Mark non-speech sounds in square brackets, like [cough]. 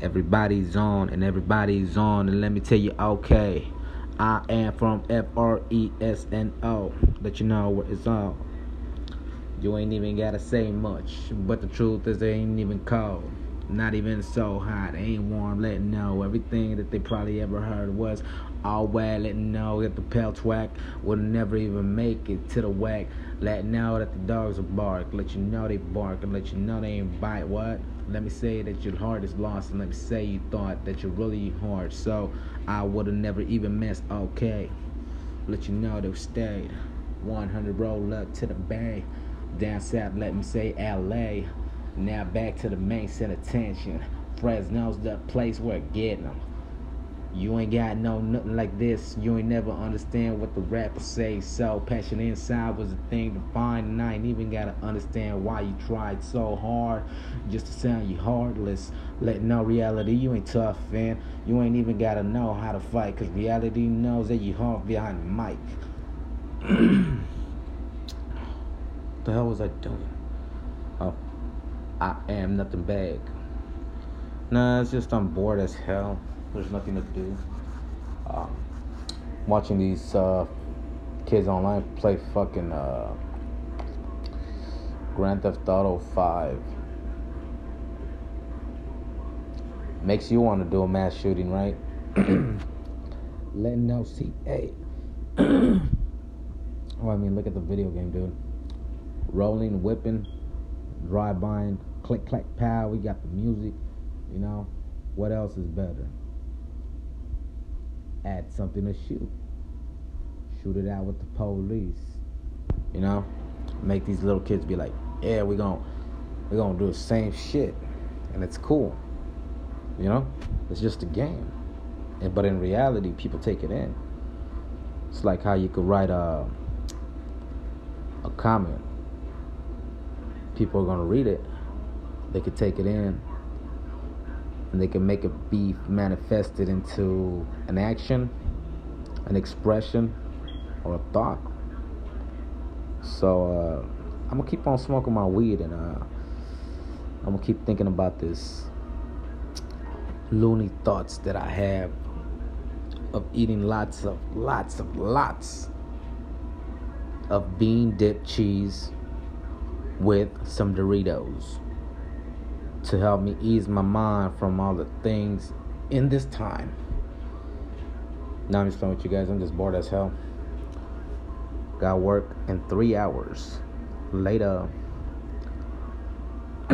Everybody's on and everybody's on. And let me tell you, okay, I am from F R E S N O. Let you know what it's on. You ain't even gotta say much, but the truth is, they ain't even cold. Not even so hot, ain't warm, letting know everything that they probably ever heard was all wet, letting know that the pelt whack would never even make it to the whack. Letting know that the dogs will bark, let you know they bark, and let you know they ain't bite. What? Let me say that your heart is lost, and let me say you thought that you're really hard. So I would have never even missed. Okay, let you know they stayed. 100 roll up to the bay. Down south, let me say LA. Now back to the main center tension. Fresno's the place where getting them. You ain't got no nothing like this. You ain't never understand what the rappers say. So passion inside was a thing to find, and I ain't even gotta understand why you tried so hard just to sound you heartless. Let no reality, you ain't tough, man. You ain't even gotta know how to fight, cause reality knows that you hard behind the mic. [clears throat] the hell was I doing? Oh, I am nothing bad. Nah, it's just I'm bored as hell. There's nothing to do. Um, watching these uh, kids online play fucking uh, Grand Theft Auto 5 makes you want to do a mass shooting, right? [clears throat] Letting see, hey. [clears throat] oh, I mean, look at the video game, dude. Rolling, whipping, drive-by, and click, clack, pow. We got the music, you know. What else is better? Add something to shoot. Shoot it out with the police. You know? Make these little kids be like, yeah, we're gonna we're gonna do the same shit. And it's cool. You know? It's just a game. And but in reality people take it in. It's like how you could write a a comment. People are gonna read it. They could take it in and they can make it be manifested into an action, an expression, or a thought. So uh, I'm gonna keep on smoking my weed, and uh, I'm gonna keep thinking about this loony thoughts that I have of eating lots of lots of lots of bean dipped cheese with some Doritos to help me ease my mind from all the things in this time. Now I'm just playing with you guys. I'm just bored as hell. Got work in three hours. Later.